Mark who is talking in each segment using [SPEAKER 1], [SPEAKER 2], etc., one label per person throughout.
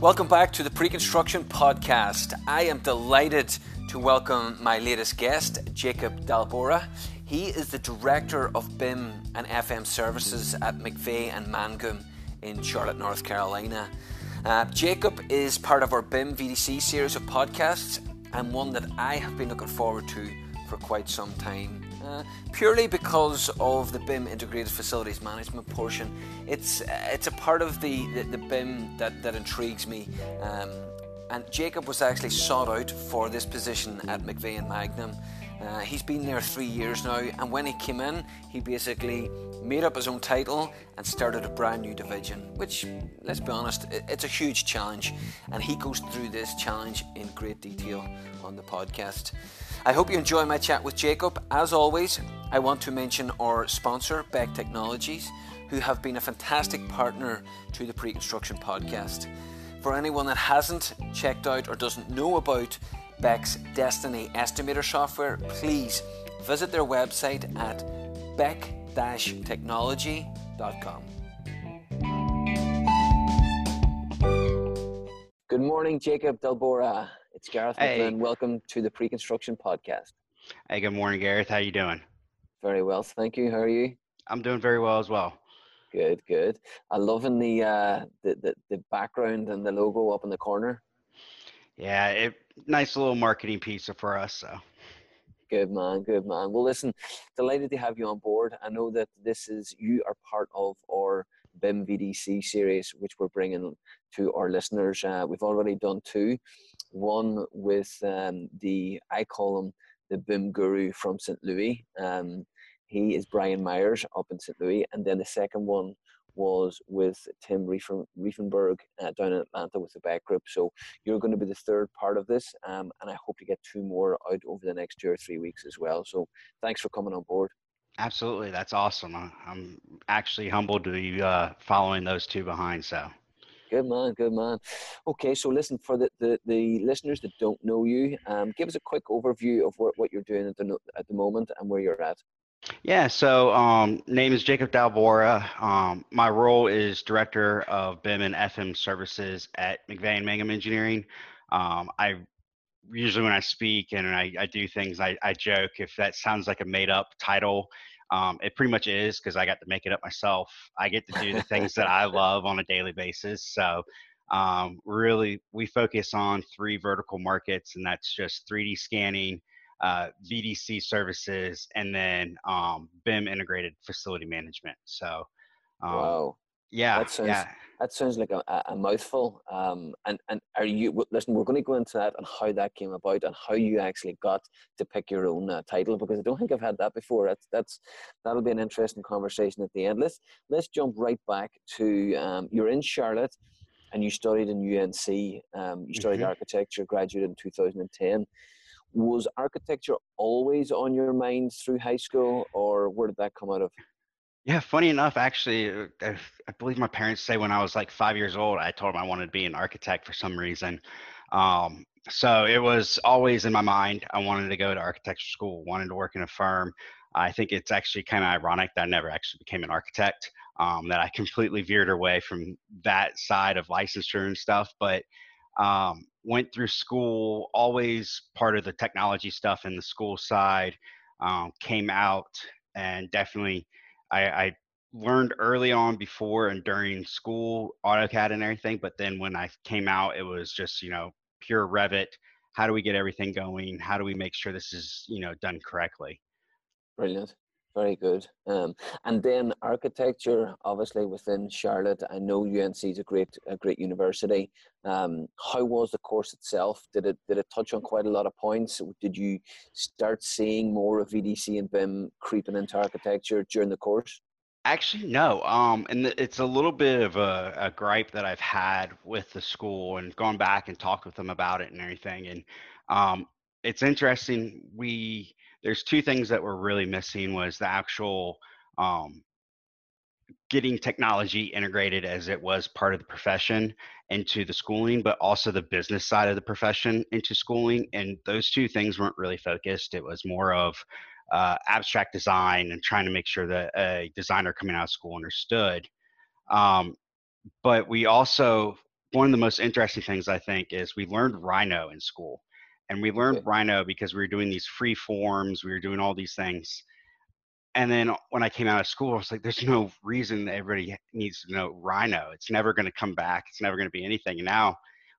[SPEAKER 1] Welcome back to the Pre Construction Podcast. I am delighted to welcome my latest guest, Jacob D'Albora. He is the Director of BIM and FM Services at McVeigh and Mangum in Charlotte, North Carolina. Uh, Jacob is part of our BIM VDC series of podcasts and one that I have been looking forward to for quite some time. Uh, purely because of the BIM integrated facilities management portion. It's it's a part of the, the, the BIM that, that intrigues me. Um, and Jacob was actually sought out for this position at McVeigh and Mangum. Uh, he's been there three years now, and when he came in, he basically made up his own title and started a brand new division. Which, let's be honest, it's a huge challenge, and he goes through this challenge in great detail on the podcast. I hope you enjoy my chat with Jacob. As always, I want to mention our sponsor, Beck Technologies, who have been a fantastic partner to the Pre Construction Podcast. For anyone that hasn't checked out or doesn't know about Beck's DESTINI Estimator software, please visit their website at beck-technology.com. Good morning, Jacob D'Albora. It's Gareth hey. McGlynn. Welcome to the Pre-Construction Podcast.
[SPEAKER 2] Hey, good morning, Gareth. How are you doing?
[SPEAKER 1] Very well, thank you. How are you?
[SPEAKER 2] I'm doing very well as well.
[SPEAKER 1] Good, good. I loving the uh, the, the the background and the logo up in the corner.
[SPEAKER 2] Yeah, it nice little marketing piece for us. So.
[SPEAKER 1] Good man, good man. Well, listen, delighted to have you on board. I know that this is you are part of our BIM VDC series, which we're bringing to our listeners. Uh, we've already done two. One with um, the I call him the BIM guru from St. Louis. Um, he is Brian Myers up in St. Louis, and then the second one was with Tim Riefenberg uh, down in Atlanta with the Beck Group. So you're going to be the third part of this, um, and I hope to get two more out over the next two or three weeks as well. So thanks for coming on board.
[SPEAKER 2] Absolutely, that's awesome. I'm actually humbled to be uh, following those two behind. So.
[SPEAKER 1] Good man, good man. Okay, so listen for the, the, the listeners that don't know you, um, give us a quick overview of what, what you're doing at the at the moment and where you're at.
[SPEAKER 2] Yeah, so um, name is Jacob D'Albora. Um, my role is Director of BIM and FM Services at McVeigh and Mangum Engineering. Um, I usually when I speak and I, I do things, I, I, joke if that sounds like a made up title. Um, it pretty much is because I got to make it up myself. I get to do the things that I love on a daily basis. So um, really, we focus on three vertical markets, and that's just 3D scanning, uh, VDC services, and then um, BIM integrated facility management. So,
[SPEAKER 1] um, wow,
[SPEAKER 2] yeah,
[SPEAKER 1] that sounds
[SPEAKER 2] yeah.
[SPEAKER 1] that sounds like a, a mouthful. Um, and and are you listen? We're going to go into that and how that came about and how you actually got to pick your own uh, title because I don't think I've had that before. That's that's that'll be an interesting conversation at the end. Let's let's jump right back to um, you're in Charlotte and you studied in UNC. Um, you studied mm-hmm. architecture, graduated in 2010 was architecture always on your mind through high school or where did that come out of?
[SPEAKER 2] Yeah funny enough actually uh, I, I believe my parents say when i was like five years old i told them i wanted to be an architect for some reason. Um, so it was always in my mind i wanted to go to architecture school wanted to work in a firm. I think it's actually kind of ironic that i never actually became an architect um, that i completely veered away from that side of licensure and stuff but um, went through school, always part of the technology stuff in the school side. Um, came out and definitely, I, I learned early on before and during school AutoCAD and everything. But then when I came out, it was just you know pure Revit. How do we get everything going? How do we make sure this is you know done correctly?
[SPEAKER 1] Brilliant. Very good. Um, and then architecture, obviously within Charlotte. I know UNC is a great, a great university. Um, how was the course itself? Did it did it touch on quite a lot of points? Did you start seeing more of VDC and BIM creeping into architecture during the course?
[SPEAKER 2] Actually, no. Um, and it's a little bit of a, a gripe that I've had with the school and gone back and talked with them about it and everything. And um, it's interesting. We there's two things that were really missing was the actual um, getting technology integrated as it was part of the profession into the schooling, but also the business side of the profession into schooling. And those two things weren't really focused. It was more of uh, abstract design and trying to make sure that a designer coming out of school understood. Um, but we also one of the most interesting things I think is we learned Rhino in school. And we learned okay. Rhino because we were doing these free forms, we were doing all these things. And then when I came out of school, I was like, there's no reason everybody needs to know Rhino. It's never going to come back. It's never going to be anything. And now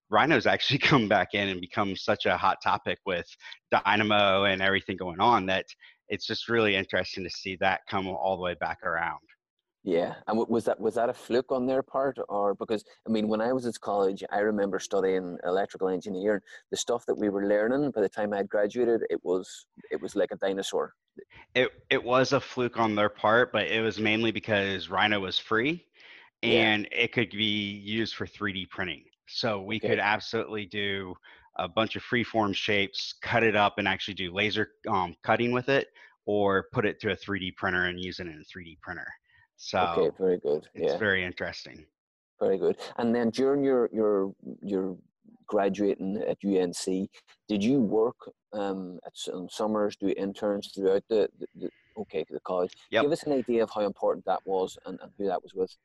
[SPEAKER 2] Rhino's actually come back in and become such a hot topic with Dynamo and everything going on that it's just really interesting to see that come all the way back around.
[SPEAKER 1] Yeah, and was that was that a fluke on their part, or because I mean, when I was at college, I remember studying electrical engineering. The stuff that we were learning by the time I had graduated, it was it was like a dinosaur.
[SPEAKER 2] It it was a fluke on their part, but it was mainly because Rhino was free, and yeah. it could be used for 3D printing. So we okay. could absolutely do a bunch of freeform shapes, cut it up, and actually do laser um, cutting with it, or put it to a 3D printer and use it in a 3D printer. So
[SPEAKER 1] okay, very good.
[SPEAKER 2] It's yeah. very interesting.
[SPEAKER 1] Very good. And then during your your your graduating at UNC, did you work um, at some summers, do interns throughout the, the, the okay the college? Yep. Give us an idea of how important that was and, and who that was with.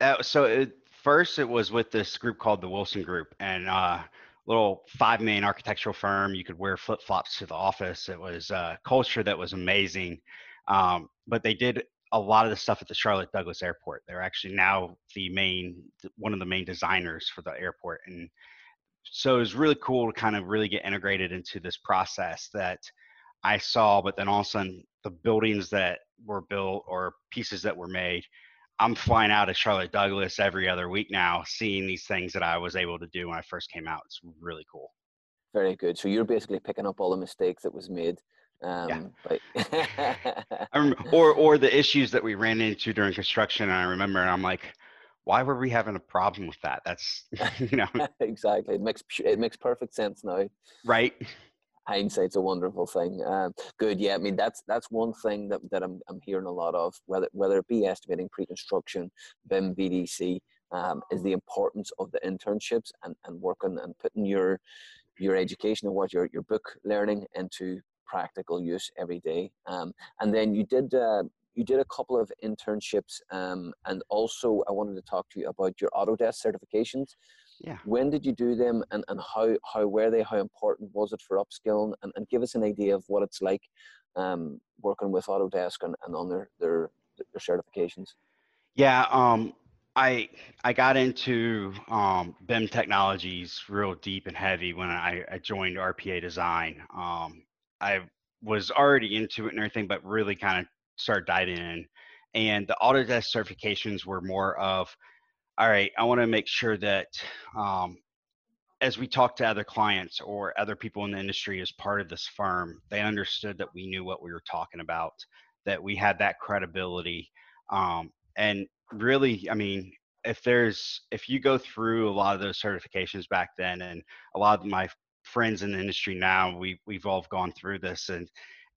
[SPEAKER 2] Uh, so it, first, it was with this group called the Wilson Group, and uh, little five main architectural firm. You could wear flip flops to the office. It was a culture that was amazing. Um, but they did a lot of the stuff at the Charlotte Douglas Airport. They're actually now the main one of the main designers for the airport, and so it was really cool to kind of really get integrated into this process that I saw. But then all of a sudden, the buildings that were built or pieces that were made. I'm flying out of Charlotte Douglas every other week now, seeing these things that I was able to do when I first came out. It's really cool.
[SPEAKER 1] Very good. So you're basically picking up all the mistakes that was made um, yeah.
[SPEAKER 2] But or or the issues that we ran into during construction. And I remember, and I'm like, why were we having a problem with that? That's you know
[SPEAKER 1] exactly. It makes it makes perfect sense now.
[SPEAKER 2] Right.
[SPEAKER 1] Hindsight's a wonderful thing. Um, good, yeah. I mean, that's that's one thing that, that I'm I'm hearing a lot of, whether whether it be estimating, pre-construction, BIM, VDC, um, is the importance of the internships and, and working and putting your your education and what your your book learning into practical use every day. Um, and then you did uh, you did a couple of internships, um, and also I wanted to talk to you about your Autodesk certifications.
[SPEAKER 2] Yeah.
[SPEAKER 1] When did you do them, and, and how how were they? How important was it for upskilling? And, and give us an idea of what it's like um, working with Autodesk and, and on their, their their certifications.
[SPEAKER 2] Yeah, um, I I got into um, BIM technologies real deep and heavy when I, I joined RPA Design. Um, I was already into it and everything, but really kind of started diving in. And the Autodesk certifications were more of, all right, I want to make sure that um, as we talk to other clients or other people in the industry as part of this firm, they understood that we knew what we were talking about, that we had that credibility. Um, and really, I mean, if there's if you go through a lot of those certifications back then and a lot of my friends in the industry now, we we've all gone through this, and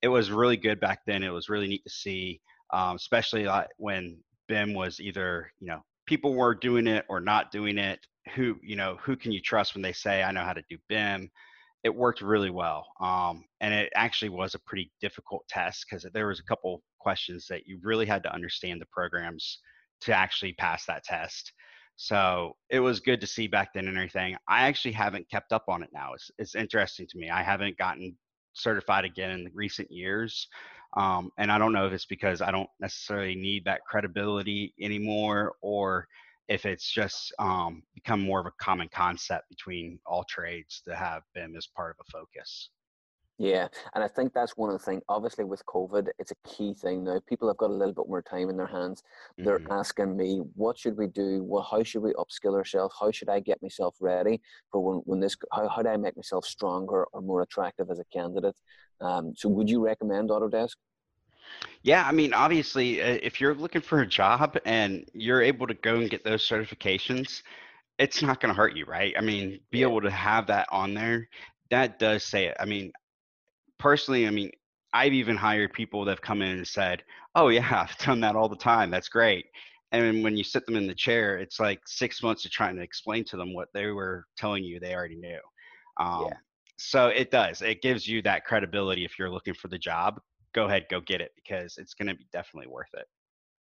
[SPEAKER 2] it was really good back then. It was really neat to see, um, especially when BIM was either you know people were doing it or not doing it. Who you know who can you trust when they say I know how to do BIM? It worked really well, um, and it actually was a pretty difficult test because there was a couple questions that you really had to understand the programs to actually pass that test. So it was good to see back then and everything. I actually haven't kept up on it now. It's, it's interesting to me. I haven't gotten certified again in recent years. Um, and I don't know if it's because I don't necessarily need that credibility anymore or if it's just um, become more of a common concept between all trades to have BIM as part of a focus.
[SPEAKER 1] Yeah, and I think that's one of the things. Obviously, with COVID, it's a key thing now. People have got a little bit more time in their hands. They're mm-hmm. asking me, "What should we do? Well, how should we upskill ourselves? How should I get myself ready for when, when this? How, how do I make myself stronger or more attractive as a candidate?" Um, so, would you recommend Autodesk?
[SPEAKER 2] Yeah, I mean, obviously, if you're looking for a job and you're able to go and get those certifications, it's not going to hurt you, right? I mean, be yeah. able to have that on there, that does say it. I mean, personally, I mean, I've even hired people that have come in and said, "Oh yeah, I've done that all the time. That's great." And when you sit them in the chair, it's like six months of trying to explain to them what they were telling you they already knew. Um, yeah. So it does. It gives you that credibility if you're looking for the job. Go ahead, go get it because it's going to be definitely worth it.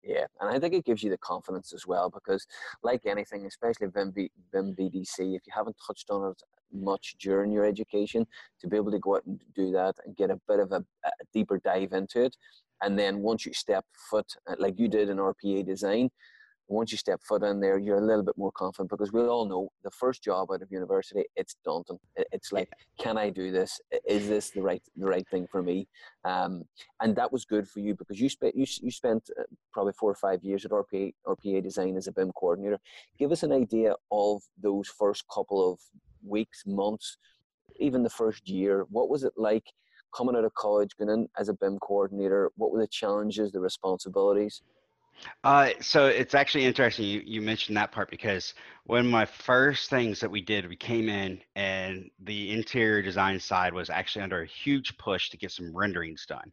[SPEAKER 1] Yeah, and I think it gives you the confidence as well because, like anything, especially BIM VDC, if you haven't touched on it much during your education, to be able to go out and do that and get a bit of a, a deeper dive into it, and then once you step foot, uh, like you did in RPA design, once you step foot in there, you're a little bit more confident because we all know the first job out of university, it's daunting. It's like, can I do this? Is this the right the right thing for me? Um, and that was good for you because you spent you, you spent uh, probably four or five years at RPA RPA design as a BIM coordinator. Give us an idea of those first couple of weeks, months, even the first year. What was it like? Coming out of college, going in as a BIM coordinator, what were the challenges, the responsibilities?
[SPEAKER 2] Uh, so it's actually interesting you, you mentioned that part because one of my first things that we did, we came in and the interior design side was actually under a huge push to get some renderings done.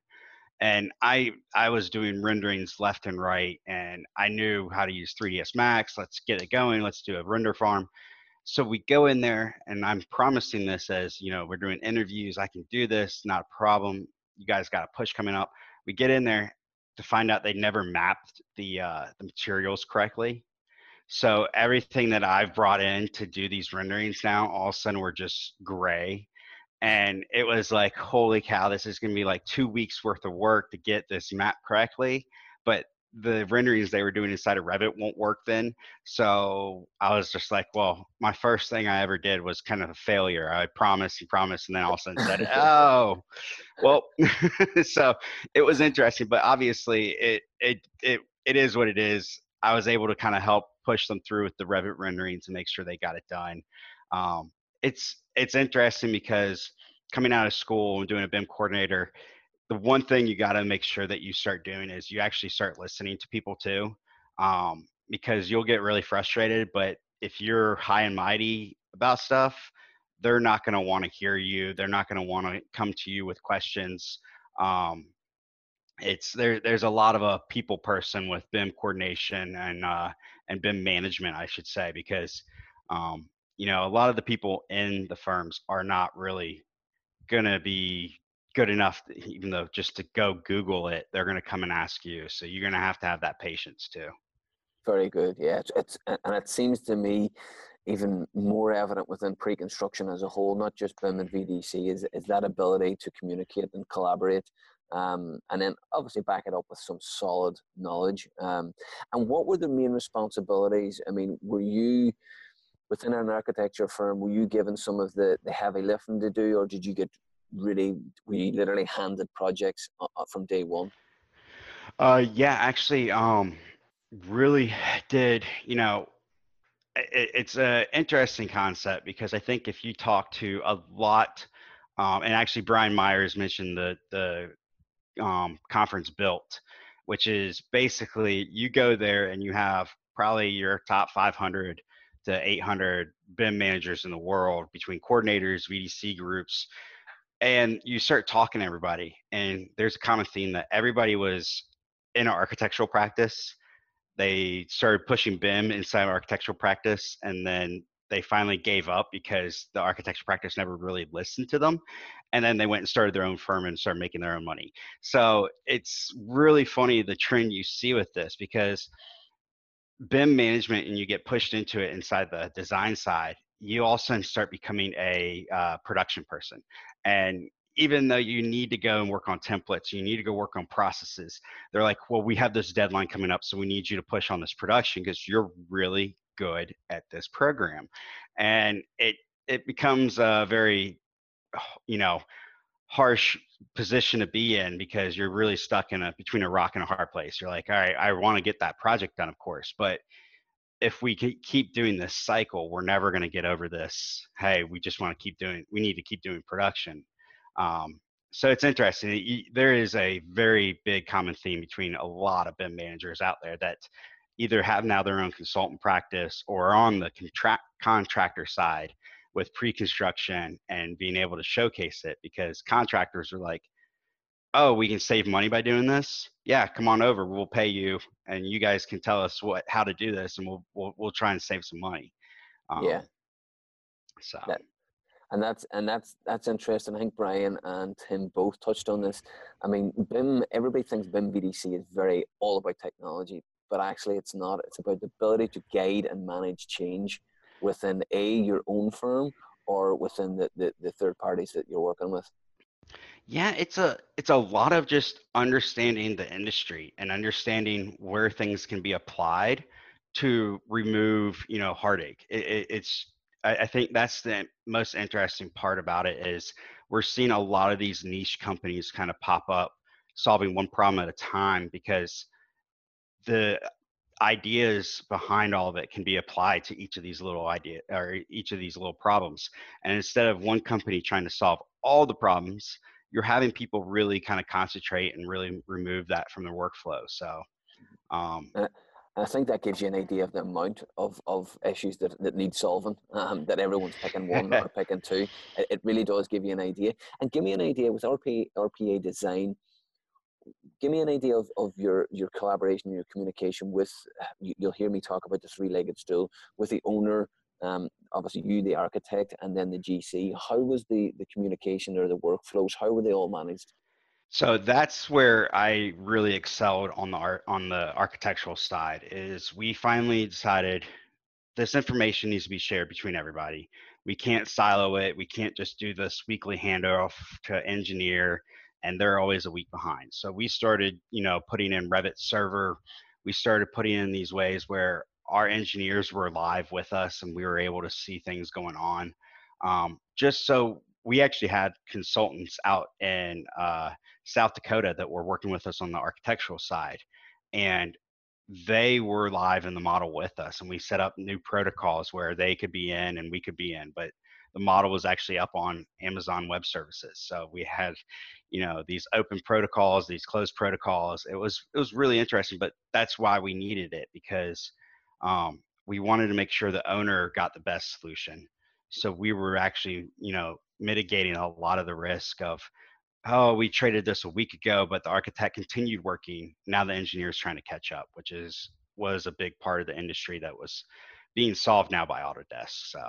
[SPEAKER 2] And I I was doing renderings left and right, and I knew how to use 3ds Max. Let's get it going. Let's do a render farm. So we go in there, and I'm promising this as you know we're doing interviews. I can do this, not a problem. You guys got a push coming up. We get in there, to find out they never mapped the uh, the materials correctly. So everything that I've brought in to do these renderings now, all of a sudden were just gray. And it was like, holy cow, this is gonna be like two weeks worth of work to get this map correctly. But the renderings they were doing inside of Revit won't work then. So I was just like, well, my first thing I ever did was kind of a failure. I promised and promised, and then all of a sudden said, oh, well, so it was interesting, but obviously it, it, it, it is what it is. I was able to kind of help push them through with the Revit renderings and make sure they got it done. Um, it's, it's interesting because coming out of school and doing a BIM coordinator, the one thing you got to make sure that you start doing is you actually start listening to people too um, because you'll get really frustrated but if you're high and mighty about stuff they're not going to want to hear you they're not going to want to come to you with questions um, it's there there's a lot of a people person with bim coordination and uh, and bim management i should say because um, you know a lot of the people in the firms are not really going to be good enough, even though just to go Google it, they're going to come and ask you. So you're going to have to have that patience too.
[SPEAKER 1] Very good. Yeah, it's, it's and it seems to me even more evident within pre-construction as a whole, not just BIM and VDC, is, is that ability to communicate and collaborate. Um, and then obviously back it up with some solid knowledge. Um, and what were the main responsibilities? I mean, were you within an architecture firm, were you given some of the, the heavy lifting to do, or did you get really we literally handed projects uh, uh, from day one?
[SPEAKER 2] Uh, yeah, actually, um, really did. You know, it, it's an interesting concept because I think if you talk to a lot, um, and actually Brian Myers mentioned the the um, conference BILT, which is basically you go there and you have probably your top 500 to 800 BIM managers in the world between coordinators, VDC groups, and you start talking to everybody and there's a common theme that everybody was in architectural practice. They started pushing bim inside architectural practice and then they finally gave up because the architecture practice never really listened to them and then they went and started their own firm and started making their own money. So it's really funny the trend you see with this because bim management and you get pushed into it inside the design side you also start becoming a uh, production person and even though you need to go and work on templates, you need to go work on processes, they're like, well, we have this deadline coming up, so we need you to push on this production because you're really good at this program. And it it becomes a very, you know, harsh position to be in because you're really stuck in a between a rock and a hard place. You're like, all right, I want to get that project done, of course, but if we keep doing this cycle, we're never going to get over this. Hey, we just want to keep doing. We need to keep doing production. Um, so it's interesting. There is a very big common theme between a lot of BIM managers out there that either have now their own consultant practice or on the contract contractor side with pre-construction and being able to showcase it because contractors are like, oh, we can save money by doing this. Yeah, come on over. We'll pay you, and you guys can tell us what how to do this, and we'll we'll, we'll try and save some money.
[SPEAKER 1] Um, yeah. So. That, and that's and that's that's interesting. I think Brian and Tim both touched on this. I mean, BIM. Everybody thinks BIM VDC is very all about technology, but actually, it's not. It's about the ability to guide and manage change within a your own firm or within the, the, the third parties that you're working with.
[SPEAKER 2] Yeah, it's a it's a lot of just understanding the industry and understanding where things can be applied to remove you know heartache. It, it, it's I, I think that's the most interesting part about it is we're seeing a lot of these niche companies kind of pop up solving one problem at a time because the ideas behind all of it can be applied to each of these little idea or each of these little problems and instead of one company trying to solve all the problems you're having people really kind of concentrate and really remove that from their workflow so um,
[SPEAKER 1] and I think that gives you an idea of the amount of, of issues that, that need solving, um, that everyone's picking one or picking two. It, it, really does give you an idea. And give me an idea with RPA, RPA design, give me an idea of, of your, your collaboration, your communication with, you, will hear me talk about the three-legged stool, with the owner, um, obviously you, the architect, and then the GC. How was the, the communication or the workflows? How were they all managed?
[SPEAKER 2] So that's where I really excelled on the art on the architectural side is we finally decided this information needs to be shared between everybody. We can't silo it. We can't just do this weekly handoff to engineer and they're always a week behind. So we started, you know, putting in Revit server. We started putting in these ways where our engineers were live with us and we were able to see things going on. Um, just so we actually had consultants out in uh, South Dakota that were working with us on the architectural side. And they were live in the model with us and we set up new protocols where they could be in and we could be in but the model was actually up on amazon web services so we had you know these open protocols these closed protocols it was it was really interesting but that's why we needed it because um, we wanted to make sure the owner got the best solution so we were actually you know mitigating a lot of the risk of oh, we traded this a week ago, but the architect continued working. Now the engineer is trying to catch up, which is was a big part of the industry that was being solved now by Autodesk. So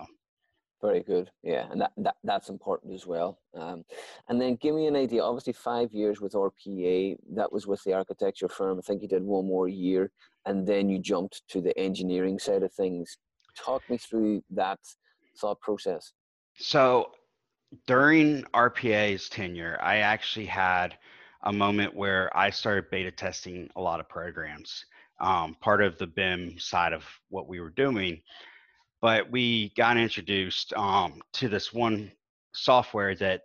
[SPEAKER 1] very good. Yeah, and that, that that's important as well. Um, and then give me an idea. Obviously, five years with RPA. That was with the architecture firm. I think you did one more year, and then you jumped to the engineering side of things. Talk me through that thought process.
[SPEAKER 2] So during RPA's tenure, I actually had a moment where I started beta testing a lot of programs, um, part of the BIM side of what we were doing. But we got introduced um, to this one software that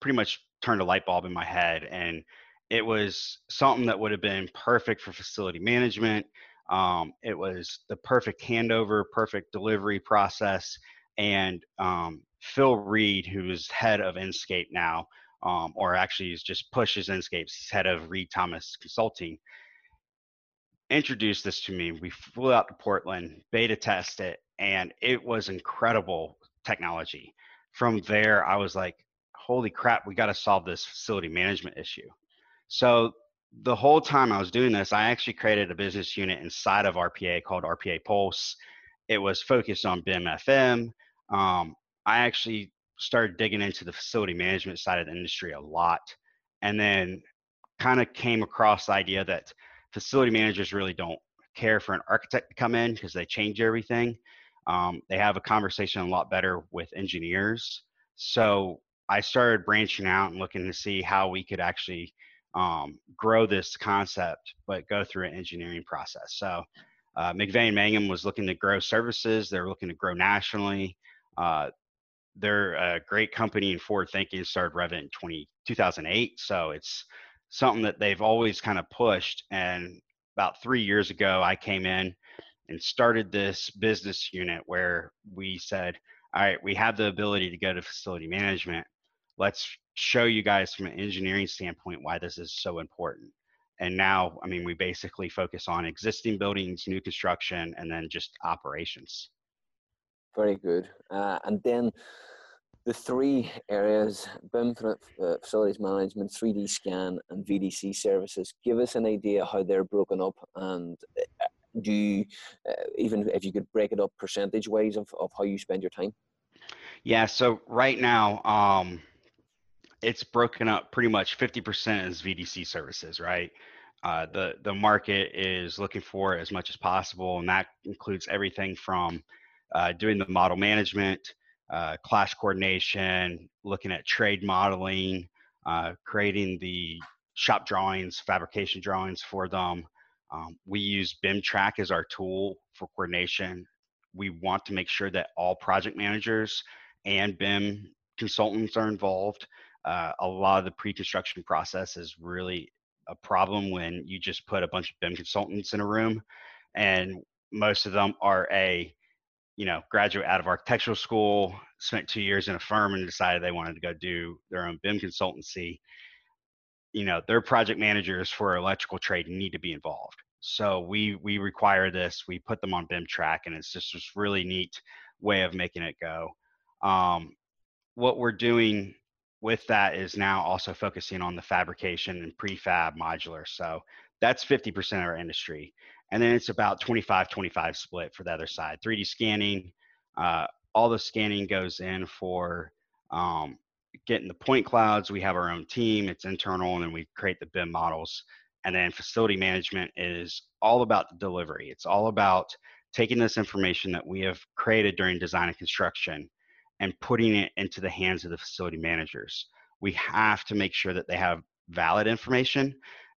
[SPEAKER 2] pretty much turned a light bulb in my head. And it was something that would have been perfect for facility management. Um, it was the perfect handover, perfect delivery process. And um, Phil Read, who is head of Enscape now, um, or actually is just pushes Enscape, he's head of Read Thomas Consulting, introduced this to me. We flew out to Portland, beta test it, and it was incredible technology. From there, I was like, holy crap, we got to solve this facility management issue. So the whole time I was doing this, I actually created a business unit inside of RPA called RPA Pulse. It was focused on BIM FM. Um, I actually started digging into the facility management side of the industry a lot and then kind of came across the idea that facility managers really don't care for an architect to come in because they change everything. Um, they have a conversation a lot better with engineers. So I started branching out and looking to see how we could actually um, grow this concept, but go through an engineering process. So uh, McVeigh Mangum was looking to grow services. They're looking to grow nationally. Uh, they're a great company in forward thinking started Revit in 20, 2008. So it's something that they've always kind of pushed. And about three years ago, I came in and started this business unit where we said, all right, we have the ability to go to facility management. Let's show you guys from an engineering standpoint why this is so important. And now, I mean, we basically focus on existing buildings, new construction, and then just operations.
[SPEAKER 1] Very good. Uh, and then the three areas BIM uh, facilities management, 3D scan, and VDC services. Give us an idea how they're broken up, and uh, do you, uh, even if you could break it up percentage wise of, of how you spend your time?
[SPEAKER 2] Yeah, so right now, um, it's broken up pretty much 50% is VDC services, right? Uh, the the market is looking for as much as possible, and that includes everything from uh, doing the model management, uh, clash coordination, looking at trade modeling, uh, creating the shop drawings, fabrication drawings for them. Um, we use BIMTrack as our tool for coordination. We want to make sure that all project managers and BIM consultants are involved. Uh, a lot of the pre-construction process is really a problem when you just put a bunch of BIM consultants in a room, and most of them are a you know graduate out of architectural school, spent two years in a firm, and decided they wanted to go do their own BIM consultancy. You know, their project managers for electrical trade need to be involved. So we we require this. We put them on bim track and it's just this really neat way of making it go. Um, what we're doing with that is now also focusing on the fabrication and prefab modular. So that's 50% of our industry. And then it's about 25 25 split for the other side. 3D scanning, uh, all the scanning goes in for um, getting the point clouds. We have our own team, it's internal, and then we create the BIM models. And then facility management is all about the delivery. It's all about taking this information that we have created during design and construction and putting it into the hands of the facility managers. We have to make sure that they have valid information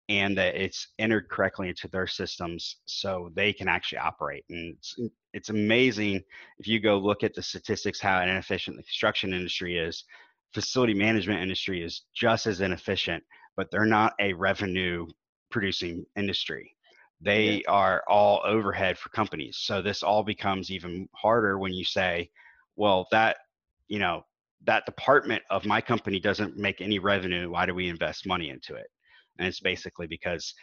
[SPEAKER 2] and that it's entered correctly into their systems so they can actually operate. And it's, it's amazing if you go look at the statistics how inefficient the construction industry is. Facility management industry is just as inefficient, but they're not a revenue producing industry. They yeah. are all overhead for companies. So this all becomes even harder when you say, well, that you know that department of my company doesn't make any revenue why do we invest money into it and it's basically because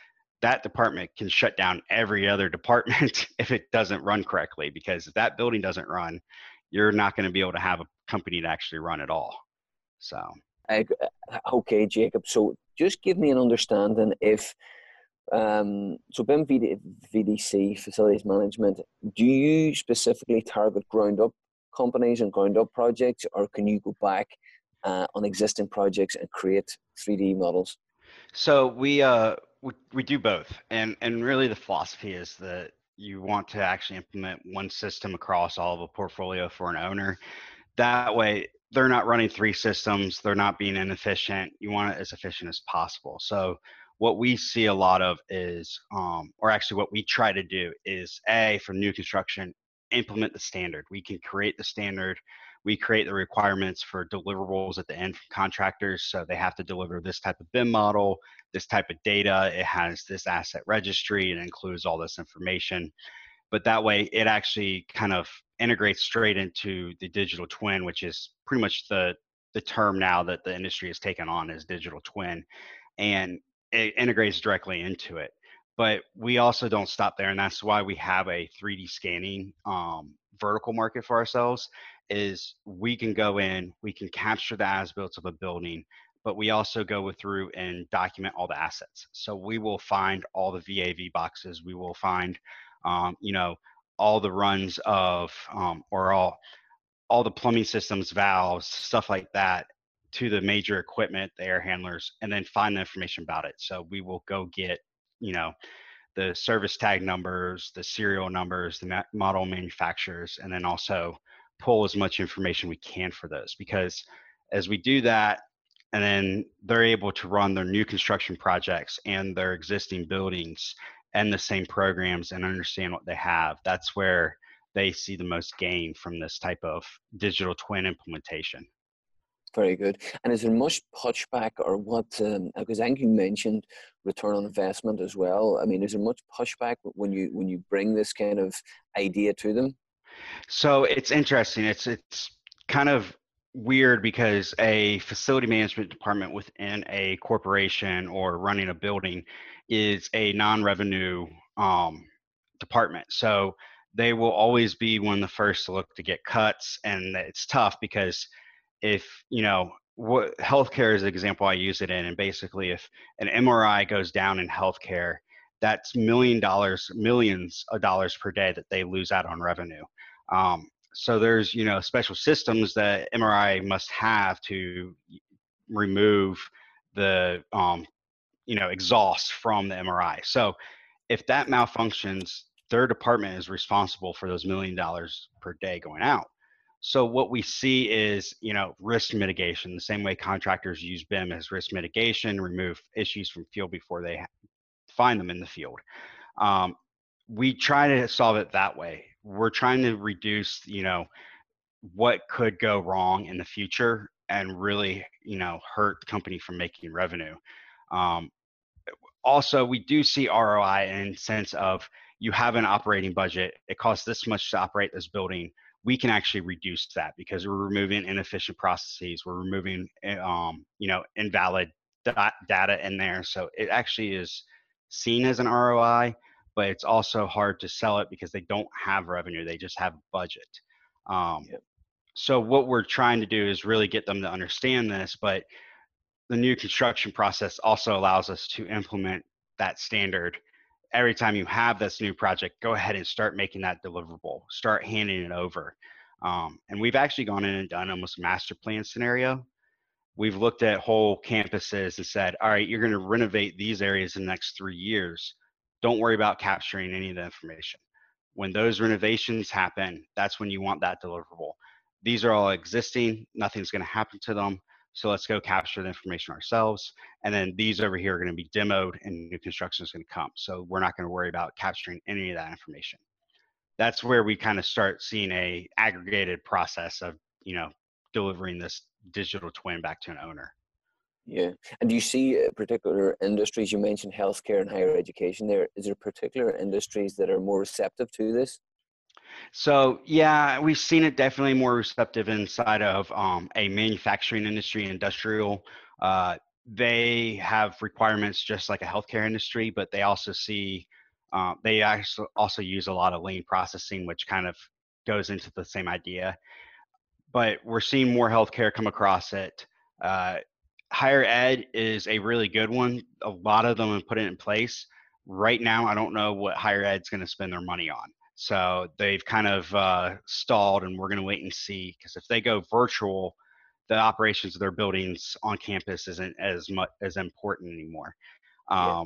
[SPEAKER 2] that department can shut down every other department if it doesn't run correctly because if that building doesn't run you're not going to be able to have a company to actually run at all so
[SPEAKER 3] okay jacob so just give me an understanding if um, so BIM VDC facilities management, do you specifically target ground up companies and ground up projects, or can you go back uh, on existing projects and create 3D models?
[SPEAKER 2] So we uh we, we do both, and and really the philosophy is that you want to actually implement one system across all of a portfolio for an owner. That way, they're not running three systems. They're not being inefficient. You want it as efficient as possible. So what we see a lot of is, um, or actually what we try to do is a for new construction implement the standard. We can create the standard. We create the requirements for deliverables at the end from contractors. So they have to deliver this type of BIM model, this type of data. It has this asset registry. It includes all this information. But that way, it actually kind of integrates straight into the digital twin, which is pretty much the the term now that the industry has taken on is digital twin, and it integrates directly into it. But we also don't stop there and that's why we have a 3d scanning um, vertical market for ourselves is we can go in we can capture the as built of a building but we also go through and document all the assets. So we will find all the vav boxes we will find um, you know all the runs of um, or all all the plumbing systems valves stuff like that to the major equipment the air handlers and then find the information about it so we will go get you know the service tag numbers, the serial numbers, the model manufacturers, and then also pull as much information we can for those. Because as we do that, and then they're able to run their new construction projects and their existing buildings and the same programs and understand what they have, that's where they see the most gain from this type of digital twin implementation.
[SPEAKER 3] Very good. And is there much pushback or what? Um, because I think you mentioned return on investment as well. I mean, is there much pushback when you when you bring this kind of idea to them?
[SPEAKER 2] So it's interesting. It's it's kind of weird because a facility management department within a corporation or running a building is a non-revenue um, department. So they will always be one of the first to look to get cuts, and it's tough because if you know what healthcare is the example I use it in, and basically if an MRI goes down in healthcare, that's million dollars, millions of dollars per day that they lose out on revenue. Um, so there's you know special systems that MRI must have to remove the um, you know exhaust from the MRI. So if that malfunctions, their department is responsible for those million dollars per day going out. So what we see is, you know, risk mitigation, the same way contractors use BIM as risk mitigation, remove issues from field before they find them in the field. Um, we try to solve it that way. We're trying to reduce, you know, what could go wrong in the future and really, you know, hurt the company from making revenue. Um, also, we do see ROI in sense of you have an operating budget. It costs this much to operate this building we can actually reduce that because we're removing inefficient processes we're removing eh, um, you know invalid data in there so it actually is seen as an roi but it's also hard to sell it because they don't have revenue they just have budget um, yep. so what we're trying to do is really get them to understand this but the new construction process also allows us to implement that standard every time you have this new project, go ahead and start making that deliverable, start handing it over. Um, and we've actually gone in and done almost a master plan scenario. We've looked at whole campuses and said, all right, you're going to renovate these areas in the next three years. Don't worry about capturing any of the information. When those renovations happen, that's when you want that deliverable. These are all existing, nothing's going to happen to them. So let's go capture the information ourselves. And then these over here are going to be demoed and new construction is going to come. So we're not going to worry about capturing any of that information. That's where we kind of start seeing a aggregated process of, you know, delivering this digital twin back to an owner.
[SPEAKER 3] Yeah. And do you see uh, particular industries? You mentioned healthcare and higher education there. Is there particular industries that are more receptive to this?
[SPEAKER 2] So yeah, we've seen it definitely more receptive inside of um, a manufacturing industry, industrial. Uh, they have requirements just like a healthcare industry, but they also see uh, they actually also use a lot of lean processing, which kind of goes into the same idea. But we're seeing more healthcare come across it. Uh, higher ed is a really good one. A lot of them have put it in place. Right now, I don't know what higher ed's going to spend their money on. So they've kind of uh, stalled, and we're going to wait and see because if they go virtual, the operations of their buildings on campus isn't as much as important anymore. Um, yeah.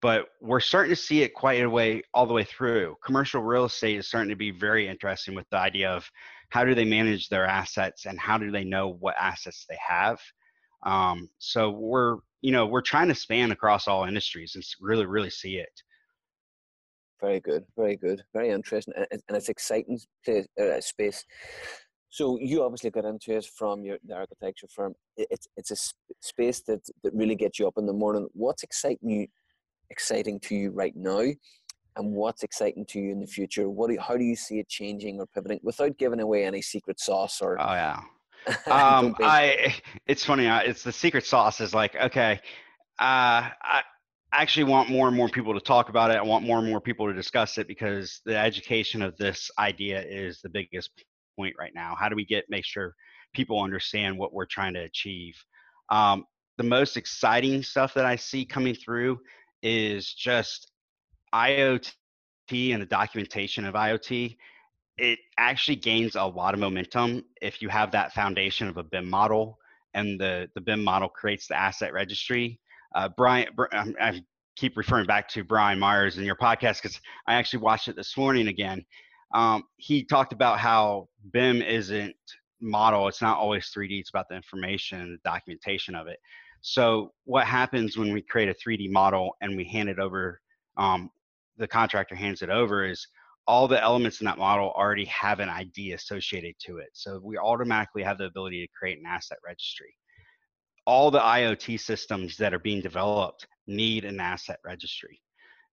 [SPEAKER 2] But we're starting to see it quite a way all the way through. Commercial real estate is starting to be very interesting with the idea of how do they manage their assets and how do they know what assets they have. Um, so we're you know we're trying to span across all industries and really really see it.
[SPEAKER 3] Very good, very good, very interesting, and it's exciting place, uh, space. So you obviously got into it from your the architecture firm. It's it's a space that that really gets you up in the morning. What's exciting you, exciting to you right now, and what's exciting to you in the future? What do you, how do you see it changing or pivoting without giving away any secret sauce or?
[SPEAKER 2] Oh yeah. um, I it's funny. Uh, it's the secret sauce is like okay. Uh, I, actually want more and more people to talk about it. I want more and more people to discuss it because the education of this idea is the biggest point right now. How do we get make sure people understand what we're trying to achieve? Um, the most exciting stuff that I see coming through is just IoT and the documentation of IoT. It actually gains a lot of momentum if you have that foundation of a BIM model and the, the BIM model creates the asset registry uh, Brian, um, I keep referring back to Brian Myers in your podcast because I actually watched it this morning again. Um, he talked about how BIM isn't model; it's not always 3D. It's about the information and the documentation of it. So, what happens when we create a 3D model and we hand it over? Um, the contractor hands it over is all the elements in that model already have an ID associated to it. So we automatically have the ability to create an asset registry all the IoT systems that are being developed need an asset registry.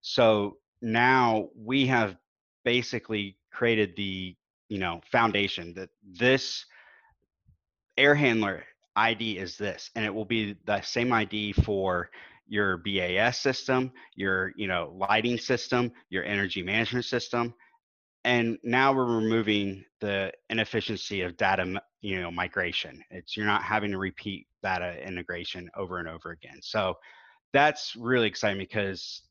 [SPEAKER 2] So now we have basically created the you know foundation that this air handler ID is this, and it will be the same ID for your BAS system, your you know lighting system, your energy management system, and now we're removing the inefficiency of data you know migration. It's you're not having to repeat data integration over and over again. So that's really exciting because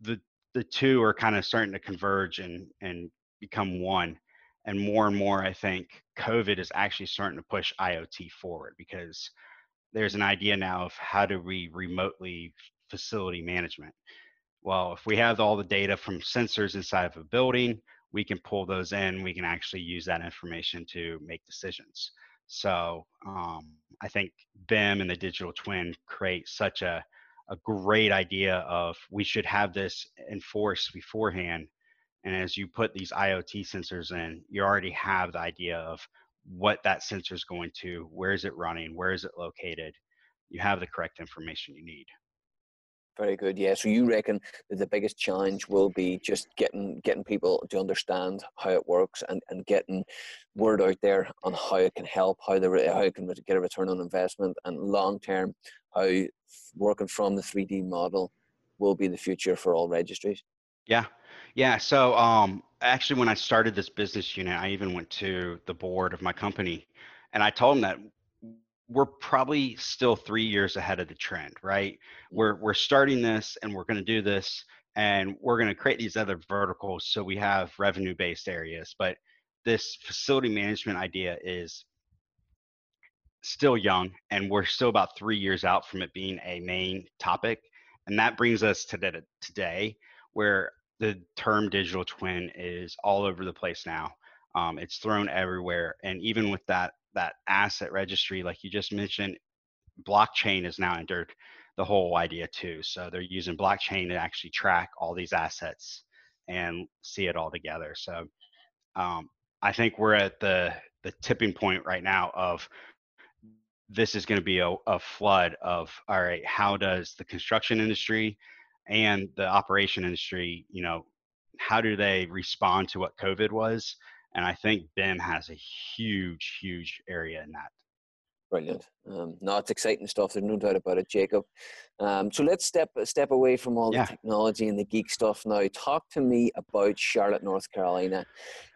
[SPEAKER 2] the the two are kind of starting to converge and and become one and more and more, I think COVID is actually starting to push IoT forward because there's an idea now of how do we remotely facility management. Well, if we have all the data from sensors inside of a building, we can pull those in. We can actually use that information to make decisions. So um, I think BIM and the digital twin create such a, a great idea of we should have this enforced beforehand and as you put these IoT sensors in, you already have the idea of what that sensor is going to, where is it running, where is it located. You have the correct information you need.
[SPEAKER 1] Very good. Yeah. So you reckon that the biggest challenge will be just getting getting people to understand how it works and, and getting word out there on how it can help, how the how it can get a return on investment, and long term how working from the three D model will be the future for all registries.
[SPEAKER 2] Yeah, yeah. So, um, actually, when I started this business unit, I even went to the board of my company, and I told them that we're probably still three years ahead of the trend. Right? We're we're starting this, and we're going to do this, and we're going to create these other verticals so we have revenue-based areas. But this facility management idea is still young, and we're still about three years out from it being a main topic, and that brings us to today where the term digital twin is all over the place now. Um, it's thrown everywhere, and even with that that asset registry, like you just mentioned, blockchain has now entered the whole idea too. So they're using blockchain to actually track all these assets and see it all together. So um, I think we're at the the tipping point right now of this is going to be a, a flood of all right how does the construction industry and the operation industry, you know, how do they respond to what COVID was? And I think BIM has a huge, huge area in that.
[SPEAKER 1] Brilliant. Um, no, it's exciting stuff. There's no doubt about it, Jacob. Um, so let's step step away from all yeah. the technology and the geek stuff now. Talk to me about Charlotte, North Carolina.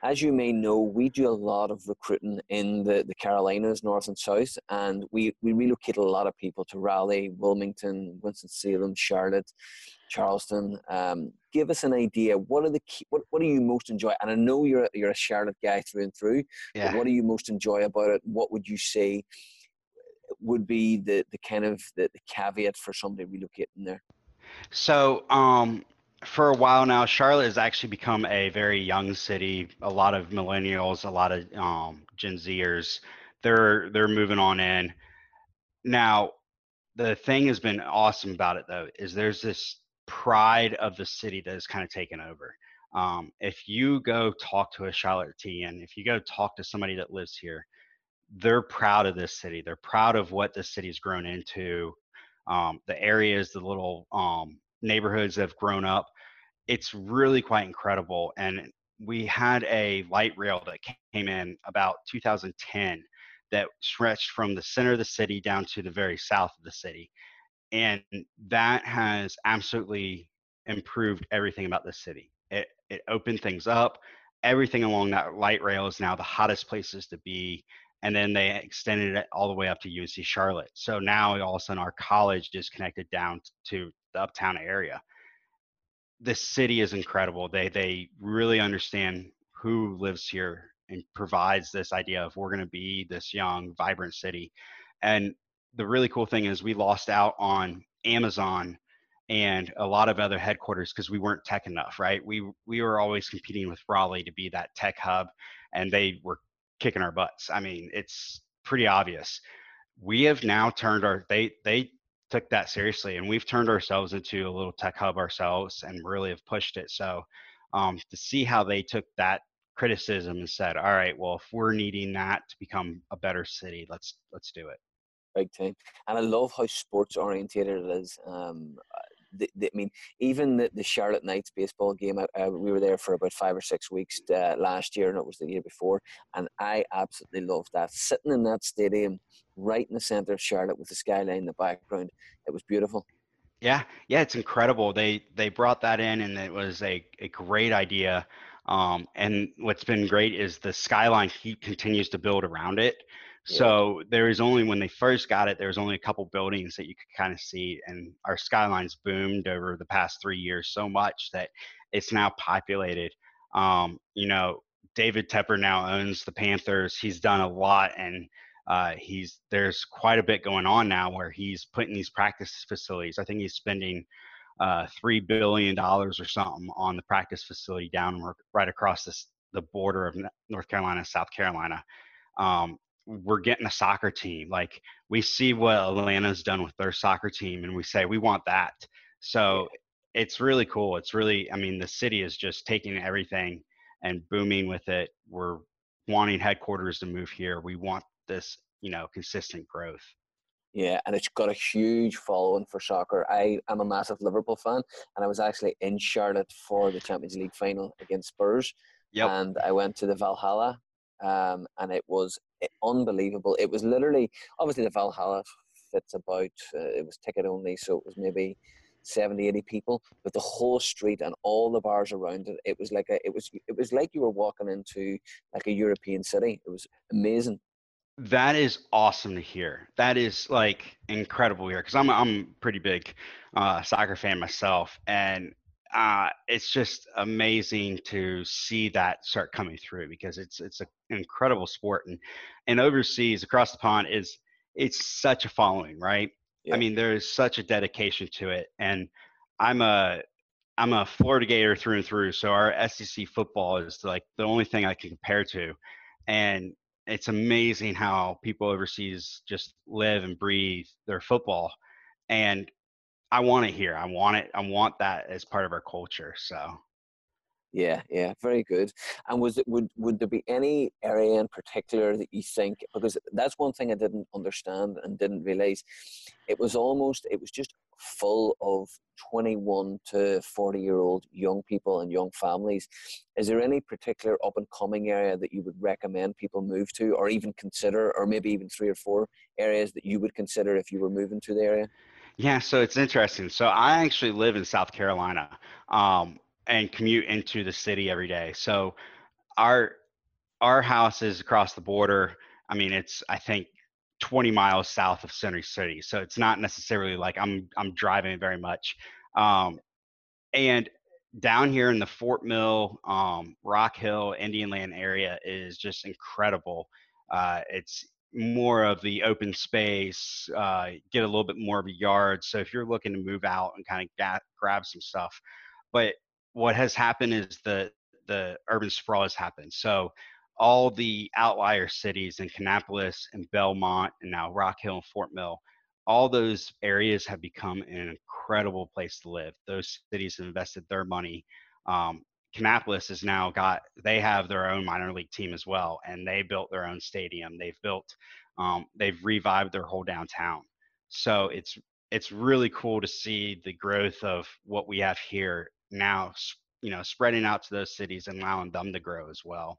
[SPEAKER 1] As you may know, we do a lot of recruiting in the, the Carolinas, North and South, and we, we relocate a lot of people to Raleigh, Wilmington, Winston-Salem, Charlotte, Charleston. Um, give us an idea. What are the key, what, what do you most enjoy? And I know you're you're a Charlotte guy through and through. Yeah. what do you most enjoy about it? What would you say would be the the kind of the, the caveat for somebody relocating there?
[SPEAKER 2] So um, for a while now, Charlotte has actually become a very young city. A lot of millennials, a lot of um, Gen Zers, they're they're moving on in. Now, the thing has been awesome about it though is there's this pride of the city that has kind of taken over. Um, if you go talk to a Charlottean, if you go talk to somebody that lives here, they're proud of this city. They're proud of what this city's grown into. Um, the areas, the little um, neighborhoods have grown up. It's really quite incredible. And we had a light rail that came in about 2010 that stretched from the center of the city down to the very south of the city and that has absolutely improved everything about the city. It it opened things up. Everything along that light rail is now the hottest places to be. And then they extended it all the way up to UNC Charlotte. So now all of a sudden our college is connected down to the uptown area. The city is incredible. They they really understand who lives here and provides this idea of we're going to be this young, vibrant city. And the really cool thing is we lost out on Amazon and a lot of other headquarters because we weren't tech enough, right? We we were always competing with Raleigh to be that tech hub, and they were kicking our butts. I mean, it's pretty obvious. We have now turned our they they took that seriously, and we've turned ourselves into a little tech hub ourselves, and really have pushed it. So um, to see how they took that criticism and said, "All right, well, if we're needing that to become a better city, let's let's do it."
[SPEAKER 1] big time. And I love how sports orientated it is. Um, the, the, I mean, even the, the Charlotte Knights baseball game, we were there for about five or six weeks uh, last year, and it was the year before. And I absolutely loved that. Sitting in that stadium, right in the center of Charlotte with the skyline in the background, it was beautiful.
[SPEAKER 2] Yeah, yeah, it's incredible. They they brought that in, and it was a, a great idea. Um, and what's been great is the skyline heat continues to build around it. So there is only when they first got it, there was only a couple buildings that you could kind of see, and our skylines boomed over the past three years so much that it's now populated. Um, you know, David Tepper now owns the Panthers. He's done a lot, and uh, he's there's quite a bit going on now where he's putting these practice facilities. I think he's spending uh, three billion dollars or something on the practice facility down right across this, the border of North Carolina, South Carolina. Um, we're getting a soccer team. Like we see what Atlanta's done with their soccer team, and we say we want that. So it's really cool. It's really, I mean, the city is just taking everything and booming with it. We're wanting headquarters to move here. We want this, you know, consistent growth.
[SPEAKER 1] Yeah, and it's got a huge following for soccer. I am a massive Liverpool fan, and I was actually in Charlotte for the Champions League final against Spurs. Yep. And I went to the Valhalla, um, and it was unbelievable. It was literally, obviously, the Valhalla fits about, uh, it was ticket only, so it was maybe 70 80 people but the whole street and all the bars around it it was like a it was it was like you were walking into like a european city. It was amazing.
[SPEAKER 2] That is awesome to hear. That is like incredible here because i'm i'm pretty big uh, soccer fan myself and uh, it's just amazing to see that start coming through because it's it's an incredible sport and and overseas across the pond is it's such a following right yeah. I mean, there is such a dedication to it, and I'm a I'm a Florida Gator through and through. So our SEC football is like the only thing I can compare to, and it's amazing how people overseas just live and breathe their football, and I want it here. I want it. I want that as part of our culture. So
[SPEAKER 1] yeah, yeah, very good. And was it would would there be any area in particular that you think because that's one thing I didn't understand and didn't realize. It was almost it was just full of 21 to 40 year old young people and young families. Is there any particular up and coming area that you would recommend people move to or even consider or maybe even three or four areas that you would consider if you were moving to the area?
[SPEAKER 2] Yeah, so it's interesting. So I actually live in South Carolina. Um, and commute into the city every day. So our our house is across the border. I mean, it's I think 20 miles south of Center City, so it's not necessarily like I'm I'm driving very much. Um, and down here in the Fort Mill, um, Rock Hill, Indian Land area is just incredible. Uh, it's more of the open space, uh, get a little bit more of a yard. So if you're looking to move out and kind of grab some stuff, but what has happened is the the urban sprawl has happened. So all the outlier cities in Kannapolis and Belmont and now Rock Hill and Fort Mill, all those areas have become an incredible place to live. Those cities have invested their money. Um, Kannapolis has now got they have their own minor league team as well, and they built their own stadium. They've built, um, they've revived their whole downtown. So it's it's really cool to see the growth of what we have here now you know spreading out to those cities and allowing them to grow as well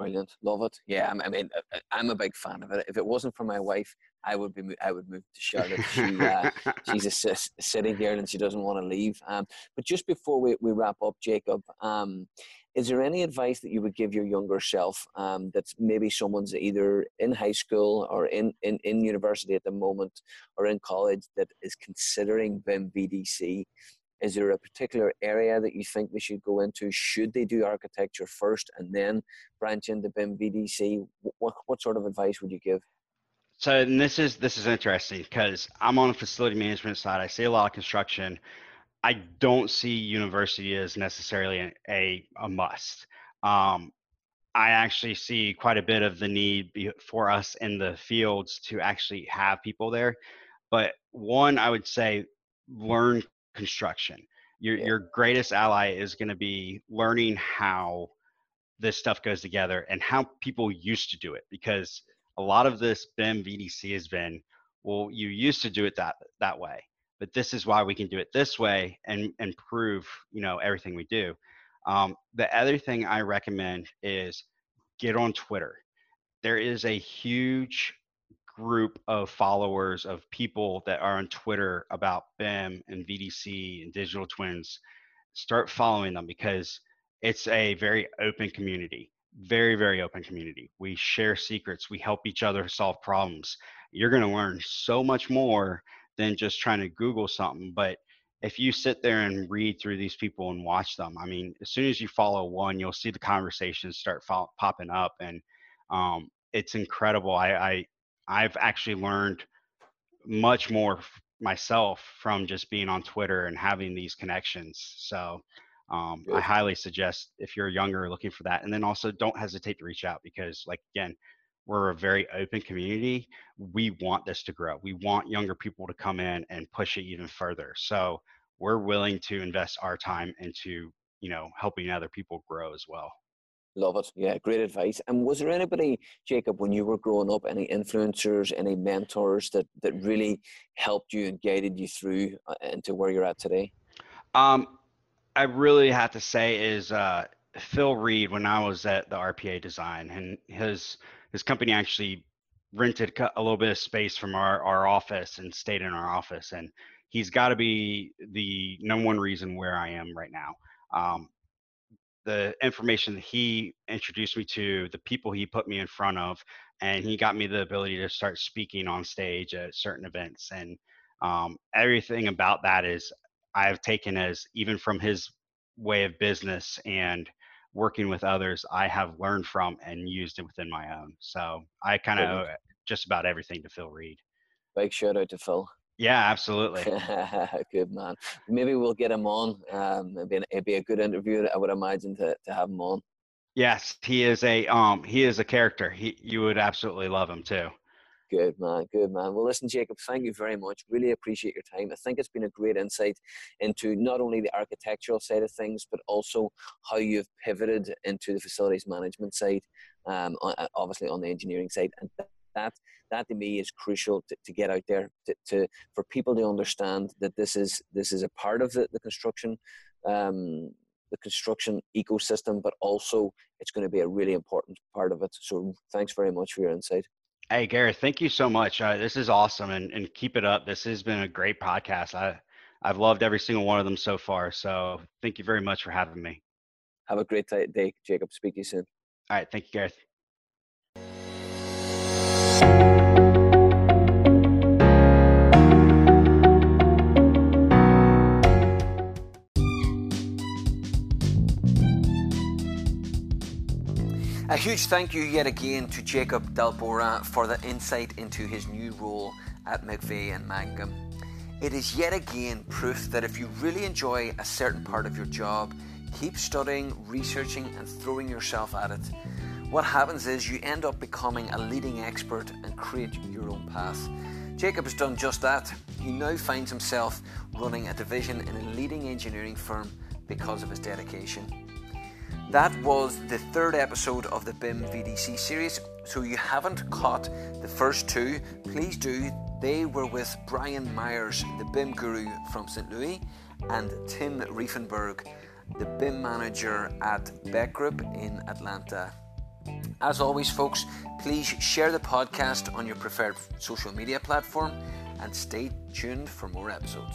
[SPEAKER 1] brilliant. Love it. Yeah i mean uh, uh, i'm a big fan of it. If it wasn't for my wife i would be i would move to charlotte. She, uh, she's a, a city girl and she doesn't want to leave. Um, but just before we, we wrap up jacob um, is there any advice that you would give your younger self um, that's maybe someone's either in high school or in, in, in university at the moment or in college that is considering BIM VDC is there a particular area that you think they should go into? Should they do architecture first and then branch into BIM VDC? What, what sort of advice would you give?
[SPEAKER 2] So this is this is interesting because I'm on the facility management side. I see a lot of construction. I don't see university as necessarily a, a must. Um, I actually see quite a bit of the need for us in the fields to actually have people there. But one, I would say learn construction. Your yeah. your greatest ally is going to be learning how this stuff goes together and how people used to do it because a lot of this BIM VDC has been well you used to do it that that way but this is why we can do it this way and improve you know everything we do um, the other thing i recommend is get on twitter there is a huge group of followers of people that are on Twitter about BIM and VDC and digital twins, start following them because it's a very open community. Very, very open community. We share secrets, we help each other solve problems. You're going to learn so much more than just trying to Google something, but if you sit there and read through these people and watch them, I mean, as soon as you follow one, you'll see the conversations start fo- popping up, and um, it's incredible. I, I I've actually learned much more myself from just being on Twitter and having these connections. So um, I highly suggest if you're younger looking for that, and then also don't hesitate to reach out because, like again, we're a very open community. We want this to grow. We want younger people to come in and push it even further. So we're willing to invest our time into you know helping other people grow as well.
[SPEAKER 3] Love it. Yeah, great advice. And was there anybody, Jacob, when you were growing up, any influencers, any mentors that that really helped you and guided you through uh, into where you're at today?
[SPEAKER 2] Um, I really have to say is uh, Phil Read when I was at the RPA Design, and his his company actually rented a little bit of space from our our office and stayed in our office, and he's got to be the number one reason where I am right now. Um, the information that he introduced me to, the people he put me in front of, and he got me the ability to start speaking on stage at certain events. And um, everything about that is I've taken as even from his way of business and working with others, I have learned from and used it within my own. So I kind of owe just about everything to Phil Read.
[SPEAKER 3] Big shout out to Phil.
[SPEAKER 2] Yeah, absolutely.
[SPEAKER 3] good man. Maybe we'll get him on. Um, it'd be, an, it'd be a good interview. I would imagine to, to have him on.
[SPEAKER 2] Yes, he is a um he is a character. He you would absolutely love him too.
[SPEAKER 3] Good man, good man. Well, listen, Jacob, thank you very much. Really appreciate your time. I think it's been a great insight into not only the architectural side of things, but also how you've pivoted into the facilities management side, um, obviously on the engineering side, and that that to me is crucial to, to get out there to, to, for people to understand that this is this is a part of the, the construction um, the construction ecosystem but also it's going to be a really important part of it. So thanks very much for your insight.
[SPEAKER 2] Hey gareth thank you so much. Uh, this is awesome and, and keep it up. This has been a great podcast. I i've loved every single one of them so far so thank you very much for having me.
[SPEAKER 3] Have a great day jacob. Speak to you soon.
[SPEAKER 2] All right thank you gareth
[SPEAKER 1] A huge thank you yet again to Jacob D'Albora for the insight into his new role at McVeigh and Mangum. It is yet again proof that if you really enjoy a certain part of your job, keep studying, researching, and throwing yourself at it. What happens is you end up becoming a leading expert and create your own path. Jacob has done just that. He now finds himself running a division in a leading engineering firm because of his dedication. That was the third episode of the BIM VDC series. So you haven't caught the first two, please do. They were with Brian Myers, the BIM guru from St. Louis, and Tim Riefenberg, the BIM manager at Beck Group in Atlanta. As always, folks, please share the podcast on your preferred social media platform and stay tuned for more episodes.